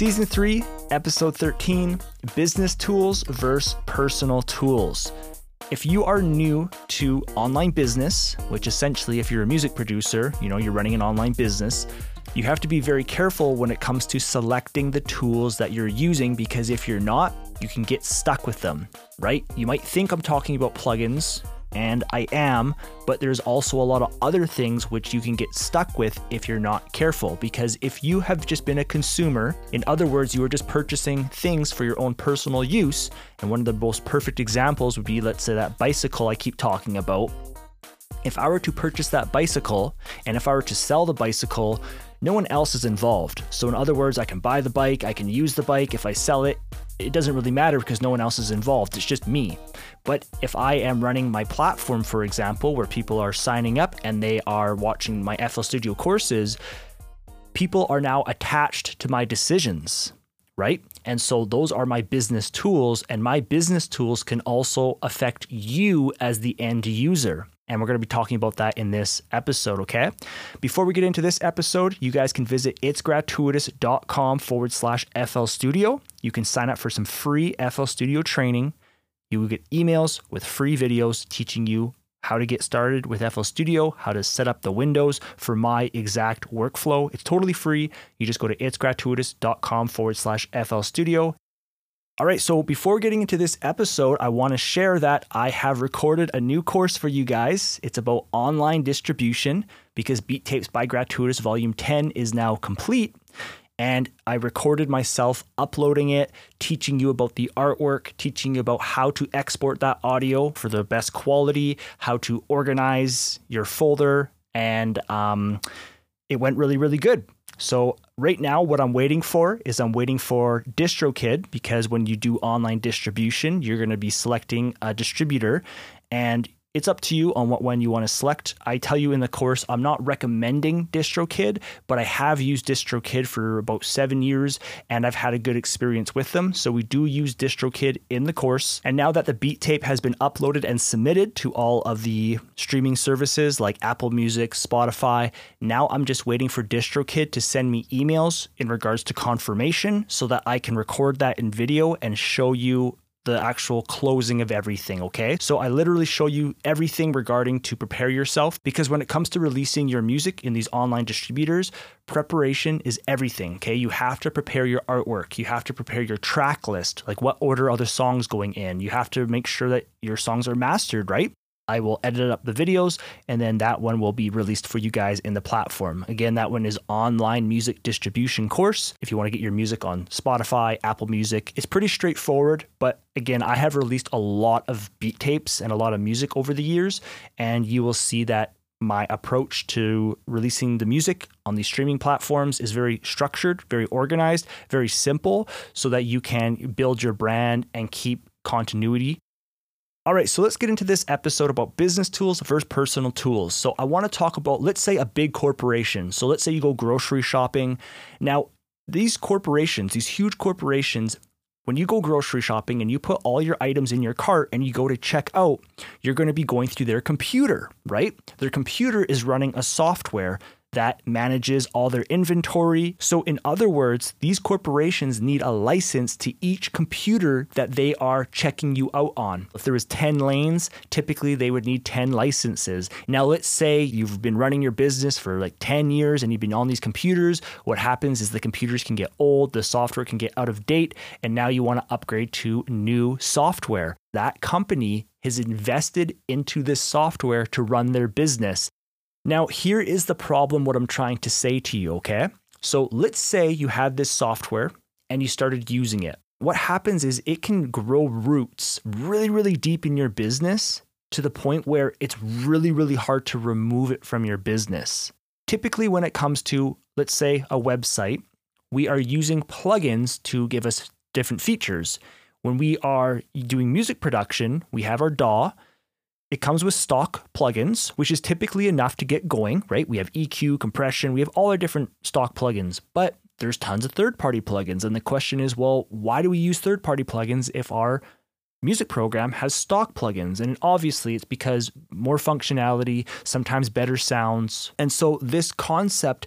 Season 3, Episode 13 Business Tools versus Personal Tools. If you are new to online business, which essentially, if you're a music producer, you know, you're running an online business, you have to be very careful when it comes to selecting the tools that you're using because if you're not, you can get stuck with them, right? You might think I'm talking about plugins, and I am, but there's also a lot of other things which you can get stuck with if you're not careful. Because if you have just been a consumer, in other words, you are just purchasing things for your own personal use, and one of the most perfect examples would be, let's say, that bicycle I keep talking about. If I were to purchase that bicycle and if I were to sell the bicycle, no one else is involved. So, in other words, I can buy the bike, I can use the bike. If I sell it, it doesn't really matter because no one else is involved. It's just me. But if I am running my platform, for example, where people are signing up and they are watching my FL Studio courses, people are now attached to my decisions, right? And so those are my business tools, and my business tools can also affect you as the end user. And we're going to be talking about that in this episode, okay? Before we get into this episode, you guys can visit itsgratuitous.com forward slash FL Studio. You can sign up for some free FL Studio training. You will get emails with free videos teaching you how to get started with FL Studio, how to set up the windows for my exact workflow. It's totally free. You just go to itsgratuitous.com forward slash FL Studio. All right, so before getting into this episode, I want to share that I have recorded a new course for you guys. It's about online distribution because Beat Tapes by Gratuitous Volume 10 is now complete and I recorded myself uploading it, teaching you about the artwork, teaching you about how to export that audio for the best quality, how to organize your folder, and um, it went really, really good. So right now, what I'm waiting for is I'm waiting for DistroKid because when you do online distribution, you're going to be selecting a distributor, and it's up to you on what one you want to select. I tell you in the course, I'm not recommending DistroKid, but I have used DistroKid for about seven years and I've had a good experience with them. So we do use DistroKid in the course. And now that the beat tape has been uploaded and submitted to all of the streaming services like Apple Music, Spotify, now I'm just waiting for DistroKid to send me emails in regards to confirmation so that I can record that in video and show you the actual closing of everything, okay? So I literally show you everything regarding to prepare yourself because when it comes to releasing your music in these online distributors, preparation is everything, okay? You have to prepare your artwork, you have to prepare your track list, like what order are the songs going in. You have to make sure that your songs are mastered, right? I will edit up the videos and then that one will be released for you guys in the platform. Again, that one is online music distribution course. If you want to get your music on Spotify, Apple Music, it's pretty straightforward. But again, I have released a lot of beat tapes and a lot of music over the years, and you will see that my approach to releasing the music on these streaming platforms is very structured, very organized, very simple, so that you can build your brand and keep continuity all right, so let's get into this episode about business tools versus personal tools. So, I want to talk about, let's say, a big corporation. So, let's say you go grocery shopping. Now, these corporations, these huge corporations, when you go grocery shopping and you put all your items in your cart and you go to check out, you're going to be going through their computer, right? Their computer is running a software that manages all their inventory. So, in other words, these corporations need a license to each computer that they are checking you out on. If there was 10 lanes, typically they would need 10 licenses. Now, let's say you've been running your business for like 10 years and you've been on these computers. What happens is the computers can get old, the software can get out of date, and now you want to upgrade to new software. That company has invested into this software to run their business. Now, here is the problem what I'm trying to say to you, okay? So let's say you had this software and you started using it. What happens is it can grow roots really, really deep in your business to the point where it's really, really hard to remove it from your business. Typically, when it comes to, let's say, a website, we are using plugins to give us different features. When we are doing music production, we have our DAW it comes with stock plugins, which is typically enough to get going, right? We have EQ, compression, we have all our different stock plugins, but there's tons of third party plugins. And the question is, well, why do we use third party plugins if our music program has stock plugins? And obviously, it's because more functionality, sometimes better sounds. And so, this concept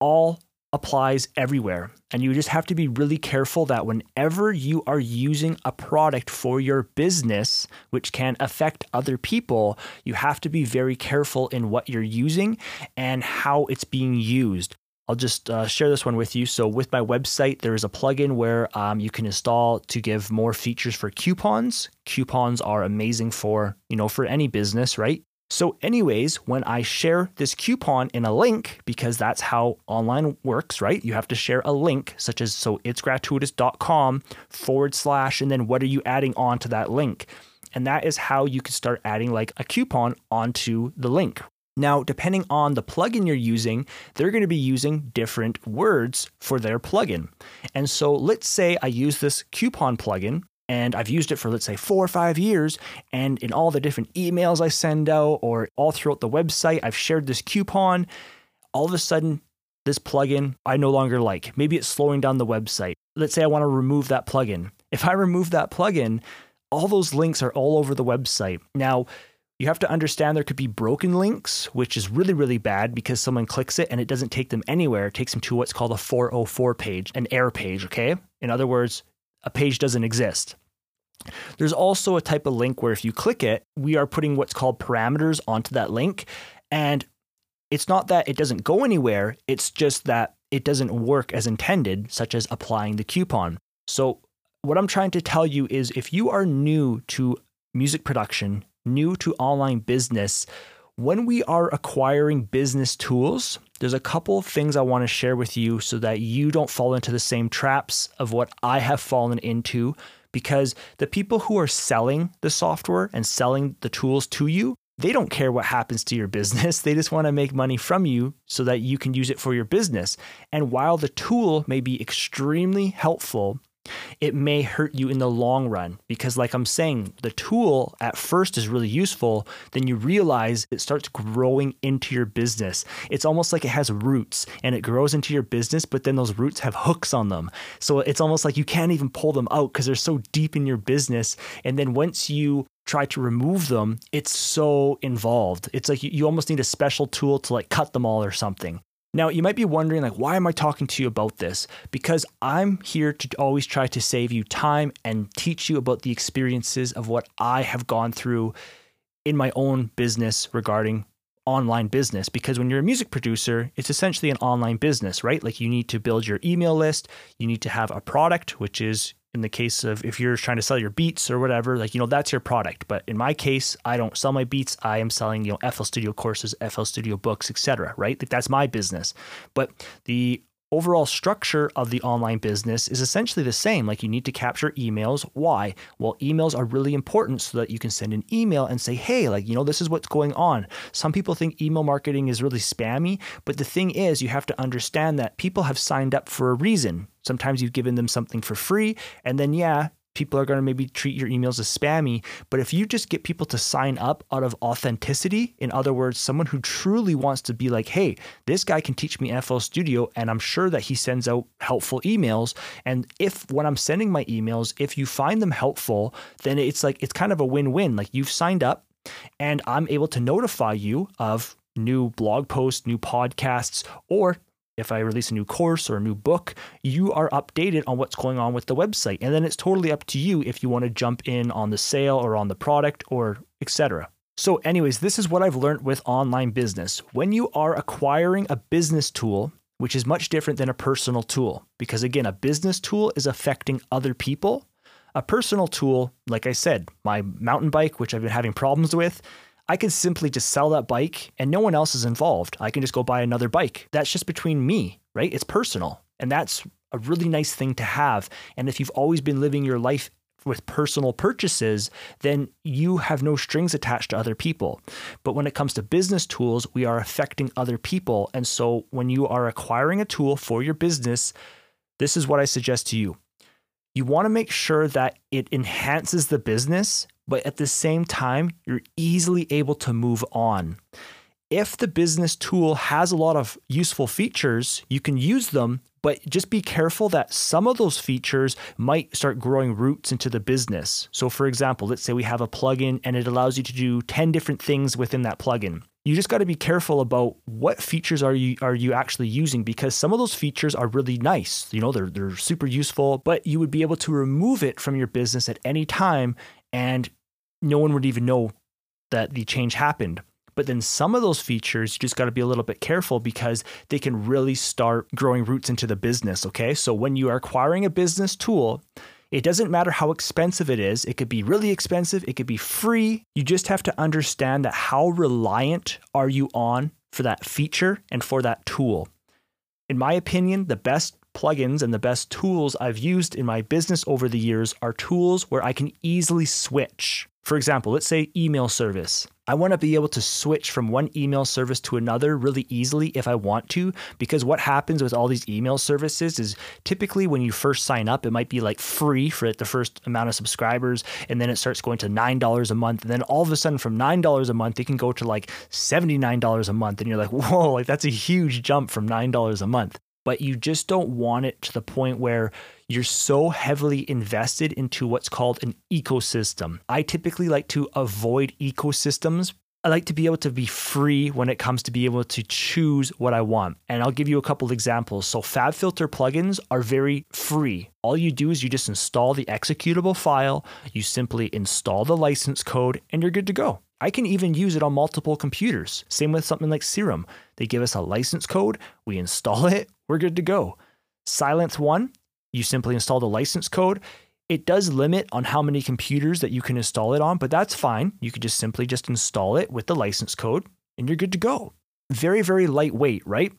all applies everywhere. And you just have to be really careful that whenever you are using a product for your business, which can affect other people, you have to be very careful in what you're using and how it's being used. I'll just uh, share this one with you. So, with my website, there is a plugin where um, you can install to give more features for coupons. Coupons are amazing for you know for any business, right? So, anyways, when I share this coupon in a link, because that's how online works, right? You have to share a link, such as so it's gratuitous.com forward slash, and then what are you adding on to that link? And that is how you can start adding like a coupon onto the link. Now, depending on the plugin you're using, they're going to be using different words for their plugin. And so let's say I use this coupon plugin and I've used it for, let's say, four or five years. And in all the different emails I send out or all throughout the website, I've shared this coupon. All of a sudden, this plugin I no longer like. Maybe it's slowing down the website. Let's say I want to remove that plugin. If I remove that plugin, all those links are all over the website. Now, you have to understand there could be broken links, which is really, really bad because someone clicks it and it doesn't take them anywhere. It takes them to what's called a 404 page, an error page, okay? In other words, a page doesn't exist. There's also a type of link where if you click it, we are putting what's called parameters onto that link. And it's not that it doesn't go anywhere, it's just that it doesn't work as intended, such as applying the coupon. So, what I'm trying to tell you is if you are new to music production, new to online business, when we are acquiring business tools, there's a couple of things I want to share with you so that you don't fall into the same traps of what I have fallen into. Because the people who are selling the software and selling the tools to you, they don't care what happens to your business. They just want to make money from you so that you can use it for your business. And while the tool may be extremely helpful, it may hurt you in the long run because, like I'm saying, the tool at first is really useful. Then you realize it starts growing into your business. It's almost like it has roots and it grows into your business, but then those roots have hooks on them. So it's almost like you can't even pull them out because they're so deep in your business. And then once you try to remove them, it's so involved. It's like you, almost need a special tool to like cut them all or something. Now, you might be wondering, like, why am I talking to you about this? Because I'm here to always try to save you time and teach you about the experiences of what I have gone through in my own business regarding online business. Because when you're a music producer, it's essentially an online business, right? Like, you need to build your email list, you need to have a product, which is in the case of if you're trying to sell your beats or whatever, like, you know, that's your product. But in my case, I don't sell my beats. I am selling, you know, FL Studio courses, FL Studio books, etc. right? Like that's my business. But the overall structure of the online business is essentially the same. Like you need to capture emails. Why? Well, emails are really important so that you can send an email and say, hey, like, you know, this is what's going on. Some people think email marketing is really spammy, but the thing is, you have to understand that people have signed up for a reason. Sometimes you've given them something for free, and then, yeah, people are going to maybe treat your emails as spammy. But if you just get people to sign up out of authenticity, in other words, someone who truly wants to be like, hey, this guy can teach me FL Studio, and I'm sure that he sends out helpful emails. And if when I'm sending my emails, if you find them helpful, then it's like, it's kind of a win win. Like you've signed up, and I'm able to notify you of new blog posts, new podcasts, or if I release a new course or a new book, you are updated on what's going on with the website. And then it's totally up to you if you want to jump in on the sale or on the product or etc. So anyways, this is what I've learned with online business. When you are acquiring a business tool, which is much different than a personal tool, because again, a business tool is affecting other people. A personal tool, like I said, my mountain bike, which I've been having problems with, I could simply just sell that bike and no one else is involved. I can just go buy another bike. That's just between me, right? It's personal. And that's a really nice thing to have. And if you've always been living your life with personal purchases, then you have no strings attached to other people. But when it comes to business tools, we are affecting other people. And so when you are acquiring a tool for your business, this is what I suggest to you. You want to make sure that it enhances the business but at the same time, you're easily able to move on. If the business tool has a lot of useful features, you can use them, but just be careful that some of those features might start growing roots into the business. So, for example, let's say we have a plugin and it allows you to do 10 different things within that plugin. you just got to be careful about what features are you are you actually using because some of those features are really nice. You know, they're they're super useful, but you would be able to remove it from your business at any time and no one would even know that the change happened. But then some of those features, you just got to be a little bit careful because they can really start growing roots into the business. Okay. So when you are acquiring a business tool, it doesn't matter how expensive it is. It could be really expensive, it could be free. You just have to understand that how reliant are you on for that feature and for that tool. In my opinion, the best plugins and the best tools I've used in my business over the years are tools where I can easily switch. For example, let's say email service. I want to be able to switch from one email service to another really easily if I want to, because what happens with all these email services is typically when you first sign up, it might be like free for the first amount of subscribers, and then it starts going to $9 a month. And then all of a sudden, from $9 a month, it can go to like $79 a month. And you're like, whoa, like that's a huge jump from $9 a month. But you just don't want it to the point where you're so heavily invested into what's called an ecosystem. I typically like to avoid ecosystems. I like to be able to be free when it comes to be able to choose what I want. And I'll give you a couple examples. So, FabFilter plugins are very free. All you do is you just install the executable file, you simply install the license code, and you're good to go. I can even use it on multiple computers. Same with something like Serum. They give us a license code, we install it, we're good to go. Sylenth1 you simply install the license code. It does limit on how many computers that you can install it on, but that's fine. You could just simply just install it with the license code and you're good to go. Very, very lightweight, right?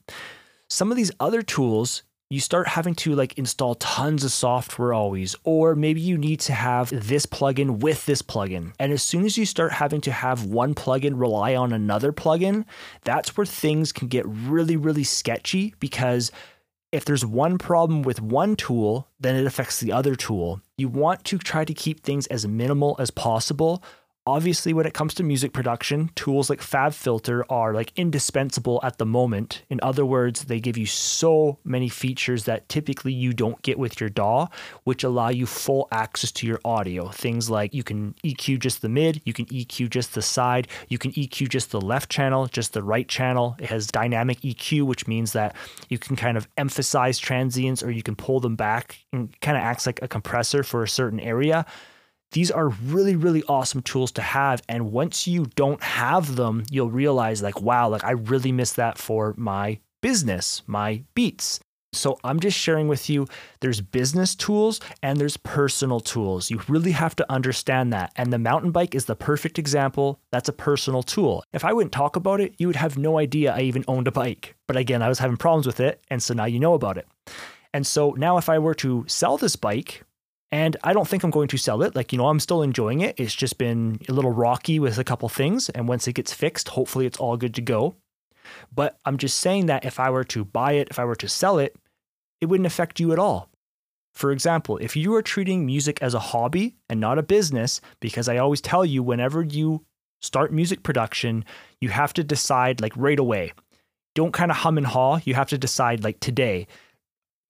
Some of these other tools, you start having to like install tons of software always, or maybe you need to have this plugin with this plugin. And as soon as you start having to have one plugin rely on another plugin, that's where things can get really, really sketchy because if there's one problem with one tool, then it affects the other tool. You want to try to keep things as minimal as possible Obviously, when it comes to music production, tools like FabFilter are like indispensable at the moment. In other words, they give you so many features that typically you don't get with your DAW, which allow you full access to your audio. Things like you can EQ just the mid, you can EQ just the side, you can EQ just the left channel, just the right channel. It has dynamic EQ, which means that you can kind of emphasize transients or you can pull them back and kind of acts like a compressor for a certain area these are really really awesome tools to have and once you don't have them you'll realize like wow like i really miss that for my business my beats. So i'm just sharing with you there's business tools and there's personal tools. You really have to understand that and the mountain bike is the perfect example. That's a personal tool. If i wouldn't talk about it you would have no idea i even owned a bike. But again i was having problems with it and so now you know about it. And so now if i were to sell this bike and I don't think I'm going to sell it. Like, you know, I'm still enjoying it. It's just been a little rocky with a couple things. And once it gets fixed, hopefully it's all good to go. But I'm just saying that if I were to buy it, if I were to sell it, it wouldn't affect you at all. For example, if you are treating music as a hobby and not a business, because I always tell you whenever you start music production, you have to decide like right away. Don't kind of hum and haw. You have to decide like today.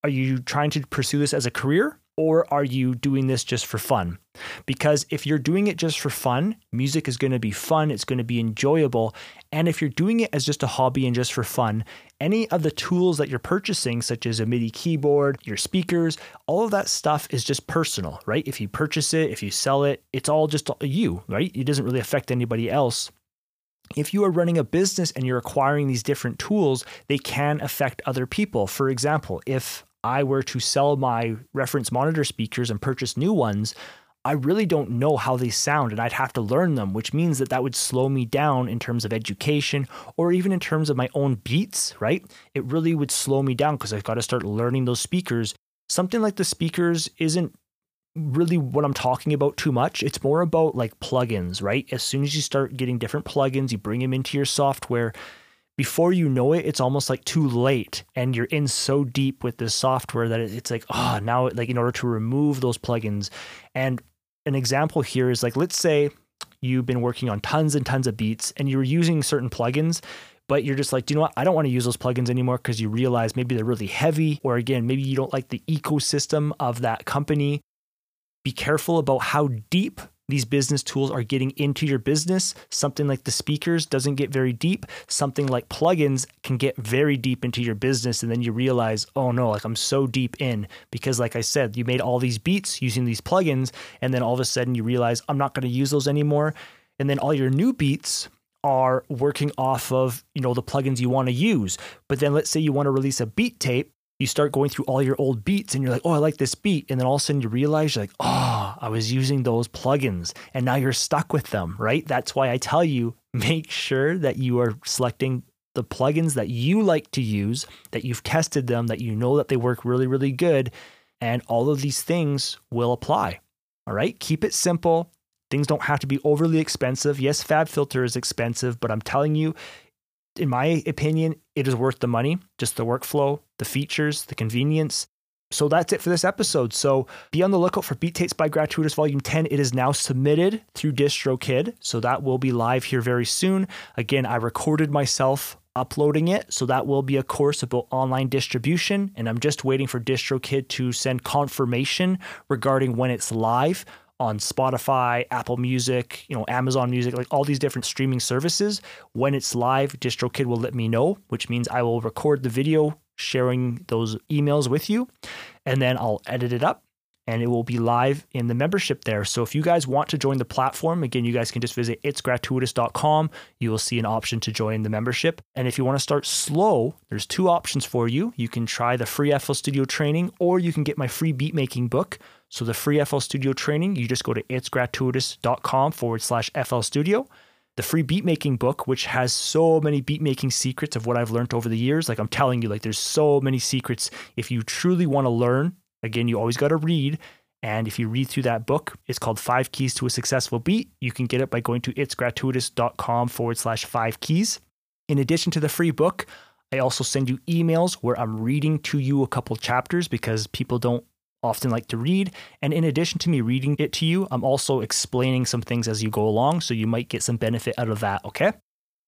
Are you trying to pursue this as a career or are you doing this just for fun? Because if you're doing it just for fun, music is going to be fun, it's going to be enjoyable. And if you're doing it as just a hobby and just for fun, any of the tools that you're purchasing, such as a MIDI keyboard, your speakers, all of that stuff is just personal, right? If you purchase it, if you sell it, it's all just you, right? It doesn't really affect anybody else if you are running a business and you're acquiring these different tools, they can affect other people. For example, if I were to sell my reference monitor speakers and purchase new ones, I really don't know how they sound and I'd have to learn them, which means that that would slow me down in terms of education or even in terms of my own beats, right? It really would slow me down because I've got to start learning those speakers. Something like the speakers isn't really what I'm talking about too much. It's more about like plugins, right? As soon as you start getting different plugins, you bring them into your software, before you know it, it's almost like too late, and you're in so deep with this software that it's like, oh, now, like in order to remove those plugins. And an example here is like, let's say you've been working on tons and tons of beats, and you're using certain plugins, but you're just like, do you know what? I don't want to use those plugins anymore because you realize maybe they're really heavy, or again, maybe you don't like the ecosystem of that company. Be careful about how deep these business tools are getting into your business. Something like the speakers doesn't get very deep. Something like plugins can get very deep into your business. And then you realize, oh no, like I'm so deep in because, like I said, you made all these beats using these plugins. And then all of a sudden you realize I'm not going to use those anymore. And then all your new beats are working off of, you know, the plugins you want to use. But then let's say you want to release a beat tape you start going through all your old beats and you're like, oh, I like this beat. And then all of a sudden you realize you're like, oh, I was using those plugins and now you're stuck with them, right? That's why I tell you make sure that you are selecting the plugins that you like to use, that you've tested them, that you know that they work really, really good. And all of these things will apply. All right. Keep it simple. Things don't have to be overly expensive. Yes, FabFilter is expensive, but I'm telling you, in my opinion, it is worth the money, just the workflow, the features, the convenience. So that's it for this episode. So be on the lookout for Beat Tapes by Gratuitous Volume 10. It is now submitted through DistroKid. So that will be live here very soon. Again, I recorded myself uploading it. So that will be a course about online distribution. And I'm just waiting for DistroKid to send confirmation regarding when it's live on Spotify, Apple Music, you know, Amazon Music, like all these different streaming services. When it's live, DistroKid will let me know, which means I will record the video sharing those emails with you and then I'll edit it up and it will be live in the membership there. So if you guys want to join the platform, again, you guys can just visit itsgratuitous.com. You will see an option to join the membership. And if you want to start slow, there's two options for you. You can try the free FL Studio training or you can get my free beat making book. So the free FL Studio training, you just go to itsgratuitous.com forward slash FL Studio. The free beat making book, which has so many beat making secrets of what I've learned over the years. Like I'm telling you, like there's so many secrets. If you truly want to learn Again, you always got to read. And if you read through that book, it's called Five Keys to a Successful Beat. You can get it by going to itsgratuitous.com forward slash five keys. In addition to the free book, I also send you emails where I'm reading to you a couple chapters because people don't often like to read. And in addition to me reading it to you, I'm also explaining some things as you go along. So you might get some benefit out of that. Okay.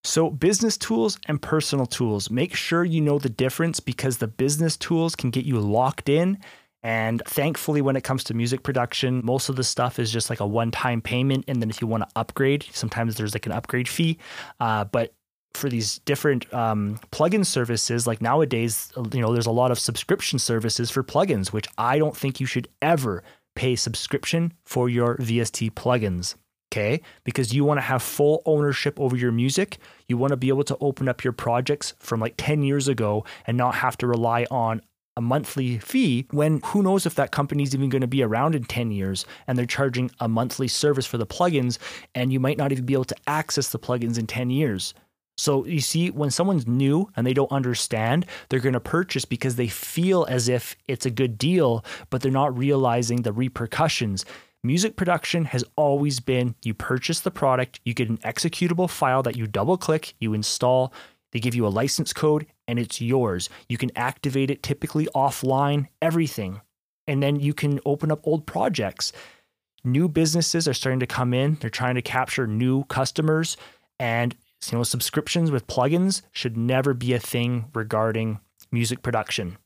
So, business tools and personal tools, make sure you know the difference because the business tools can get you locked in and thankfully, when it comes to music production, most of the stuff is just like a one time payment. And then if you want to upgrade, sometimes there's like an upgrade fee. Uh, but for these different um, plugin services, like nowadays, you know, there's a lot of subscription services for plugins, which I don't think you should ever pay subscription for your VST plugins. Okay. Because you want to have full ownership over your music. You want to be able to open up your projects from like 10 years ago and not have to rely on a monthly fee when who knows if that company's even going to be around in 10 years and they're charging a monthly service for the plugins and you might not even be able to access the plugins in 10 years. So you see, when someone's new and they don't understand, they're going to purchase because they feel as if it's a good deal, but they're not realizing the repercussions. Music production has always been you purchase the product, you get an executable file that you double click, you install, they give you a license code and it's yours. You can activate it typically offline, everything. And then you can open up old projects. New businesses are starting to come in. They're trying to capture new customers and you know subscriptions with plugins should never be a thing regarding music production.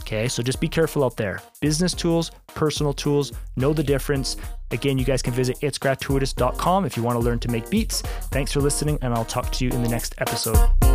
Okay, so just be careful out there. Business tools, personal tools, know the difference. Again, you guys can visit itsgratuitous.com if you want to learn to make beats. Thanks for listening, and I'll talk to you in the next episode.